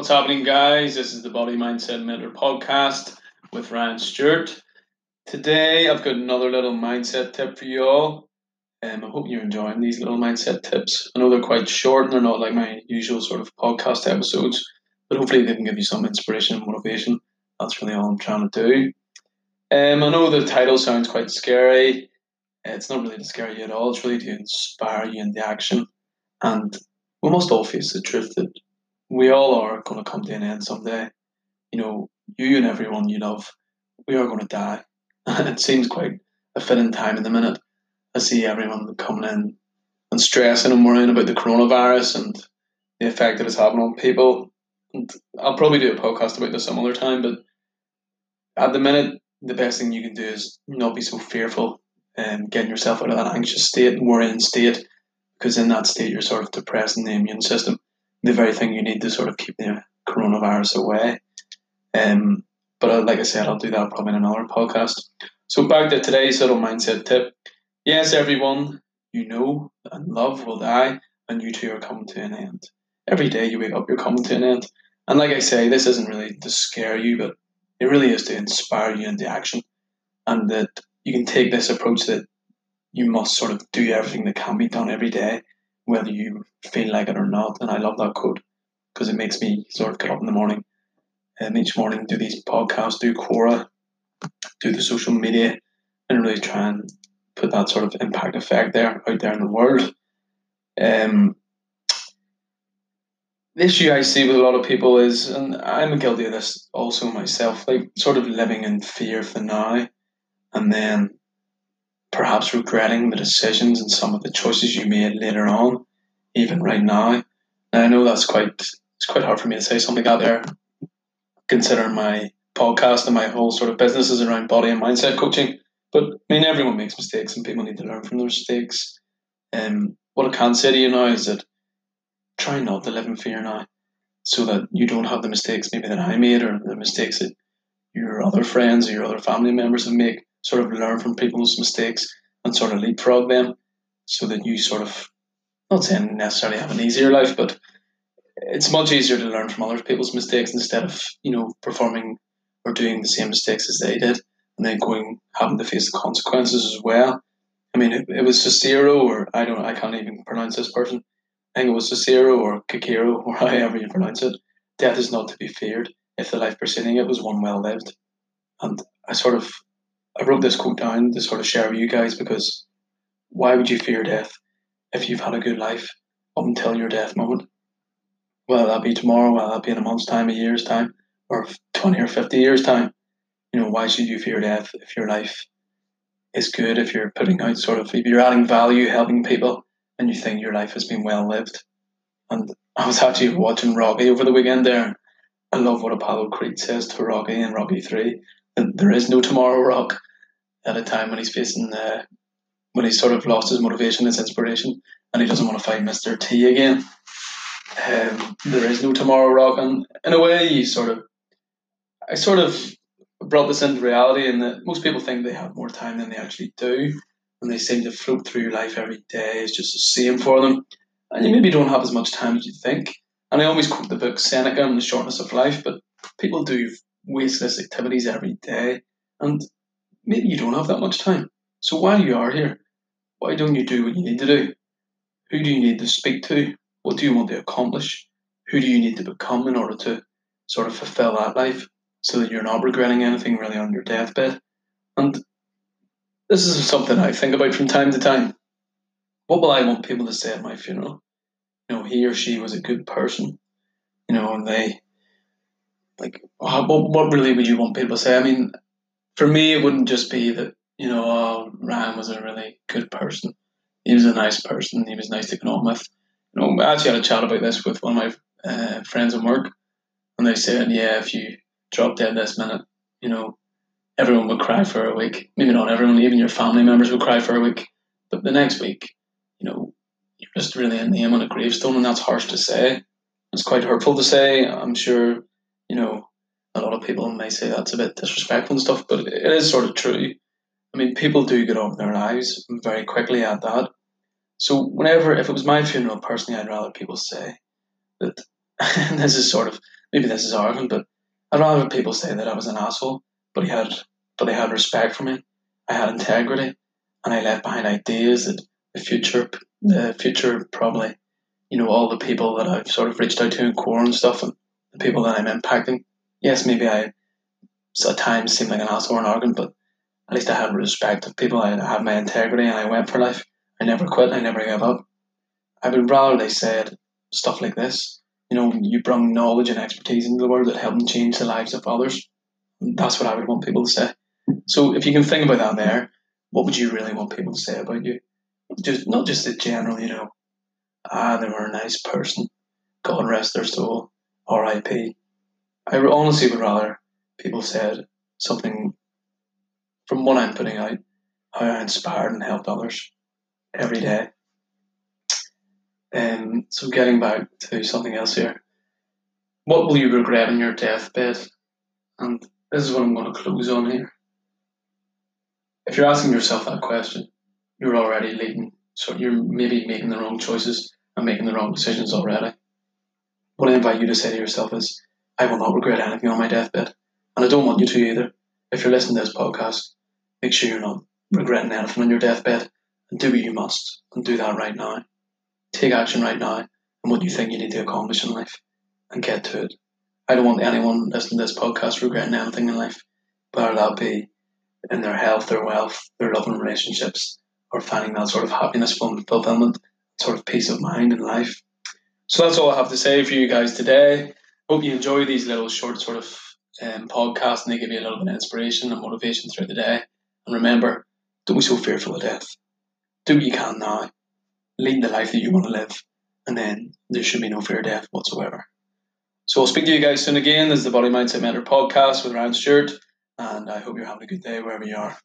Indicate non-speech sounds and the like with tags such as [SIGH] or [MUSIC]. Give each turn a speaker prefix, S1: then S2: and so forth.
S1: What's happening, guys? This is the Body Mindset Mentor podcast with Ryan Stewart. Today, I've got another little mindset tip for you all. Um, I hope you're enjoying these little mindset tips. I know they're quite short and they're not like my usual sort of podcast episodes, but hopefully they can give you some inspiration and motivation. That's really all I'm trying to do. Um, I know the title sounds quite scary. It's not really to scare you at all. It's really to inspire you in the action. And we must all face the truth that we all are going to come to an end someday. You know, you and everyone you love, we are going to die. And [LAUGHS] it seems quite a fitting time in the minute. I see everyone coming in and stressing and worrying about the coronavirus and the effect that it's having on people. And I'll probably do a podcast about this some other time, but at the minute, the best thing you can do is not be so fearful and getting yourself out of that anxious state and worrying state, because in that state, you're sort of depressing the immune system the very thing you need to sort of keep the coronavirus away. Um, but uh, like I said, I'll do that probably in another podcast. So back to today's little mindset tip. Yes, everyone you know and love will die, and you too are coming to an end. Every day you wake up, you're coming to an end. And like I say, this isn't really to scare you, but it really is to inspire you into action. And that you can take this approach that you must sort of do everything that can be done every day whether you feel like it or not. And I love that quote because it makes me sort of get up in the morning and each morning do these podcasts, do Quora, do the social media, and really try and put that sort of impact effect there out there in the world. Um, the issue I see with a lot of people is, and I'm guilty of this also myself, like sort of living in fear for now, and then perhaps regretting the decisions and some of the choices you made later on, even right now. Now I know that's quite it's quite hard for me to say something out there, considering my podcast and my whole sort of business is around body and mindset coaching. But I mean, everyone makes mistakes, and people need to learn from their mistakes. Um, what I can say to you now is that try not to live in fear now, so that you don't have the mistakes maybe that I made or the mistakes that your other friends or your other family members have made sort of learn from people's mistakes and sort of leapfrog them so that you sort of not saying necessarily have an easier life, but it's much easier to learn from other people's mistakes instead of, you know, performing or doing the same mistakes as they did and then going having to face the consequences as well. I mean, it, it was Cicero, or I don't, I can't even pronounce this person. I think it was Cicero or Kikero, [LAUGHS] or however you pronounce it. Death is not to be feared if the life preceding it was one well lived. And I sort of I wrote this quote down to sort of share with you guys because why would you fear death if you've had a good life up until your death moment? Will that be tomorrow? Will that be in a month's time, a year's time, or 20 or 50 years' time? You know, why should you fear death if your life is good, if you're putting out sort of, if you're adding value, helping people, and you think your life has been well lived? And I was actually watching Rocky over the weekend there. I love what Apollo Creed says to Rocky in Rocky 3 there is no tomorrow rock at a time when he's facing uh, when he's sort of lost his motivation, his inspiration, and he doesn't want to fight Mister T again. Um, there is no tomorrow rock, and in a way, you sort of, I sort of brought this into reality, in that most people think they have more time than they actually do, and they seem to float through life every day is just the same for them, and you maybe don't have as much time as you think. And I always quote the book Seneca and the Shortness of Life, but people do wasteless activities every day, and maybe you don't have that much time. So while you are here, why don't you do what you need to do? Who do you need to speak to? What do you want to accomplish? Who do you need to become in order to sort of fulfill that life so that you're not regretting anything really on your deathbed? And this is something I think about from time to time. What will I want people to say at my funeral? You know, he or she was a good person, you know, and they like what, what really would you want people to say? I mean, for me, it wouldn't just be that you know, oh, Ryan was a really good person. He was a nice person. He was nice to on with. You know, I actually had a chat about this with one of my uh, friends at work, and they said, yeah, if you drop dead this minute, you know, everyone would cry for a week. Maybe not everyone, even your family members would cry for a week. But the next week, you know, you're just really a name on a gravestone, and that's harsh to say. It's quite hurtful to say. I'm sure you know, a lot of people may say that's a bit disrespectful and stuff, but it is sort of true. I mean, people do get on with their lives very quickly at that. So whenever, if it was my funeral, personally, I'd rather people say that [LAUGHS] this is sort of maybe this is arrogant, but I'd rather people say that I was an asshole, but he had, but they had respect for me. I had integrity, and I left behind ideas that the future, the future probably, you know, all the people that I've sort of reached out to in Quora and stuff, and the people that I'm impacting. Yes, maybe I at times seem like an asshole or an arrogant, but at least I have respect of people. I have my integrity, and I went for life. I never quit. I never gave up. I would rather they said stuff like this. You know, you bring knowledge and expertise into the world that help change the lives of others. That's what I would want people to say. So if you can think about that there, what would you really want people to say about you? Just not just the general, you know, ah, they were a nice person. God rest their soul. R.I.P. I honestly would rather people said something from what I'm putting out, how I inspired and helped others every day. Um, so, getting back to something else here, what will you regret on your deathbed? And this is what I'm going to close on here. If you're asking yourself that question, you're already leading. So you're maybe making the wrong choices and making the wrong decisions already. What I invite you to say to yourself is, I will not regret anything on my deathbed. And I don't want you to either. If you're listening to this podcast, make sure you're not regretting anything on your deathbed and do what you must and do that right now. Take action right now and what you think you need to accomplish in life and get to it. I don't want anyone listening to this podcast regretting anything in life, whether that be in their health, their wealth, their love and relationships, or finding that sort of happiness, fulfillment, sort of peace of mind in life. So that's all I have to say for you guys today. Hope you enjoy these little short sort of um, podcasts and they give you a little bit of inspiration and motivation through the day. And remember, don't be so fearful of death. Do what you can now. Lead the life that you want to live. And then there should be no fear of death whatsoever. So I'll speak to you guys soon again. This is the Body Mindset Mentor podcast with Ryan Stewart. And I hope you're having a good day wherever you are.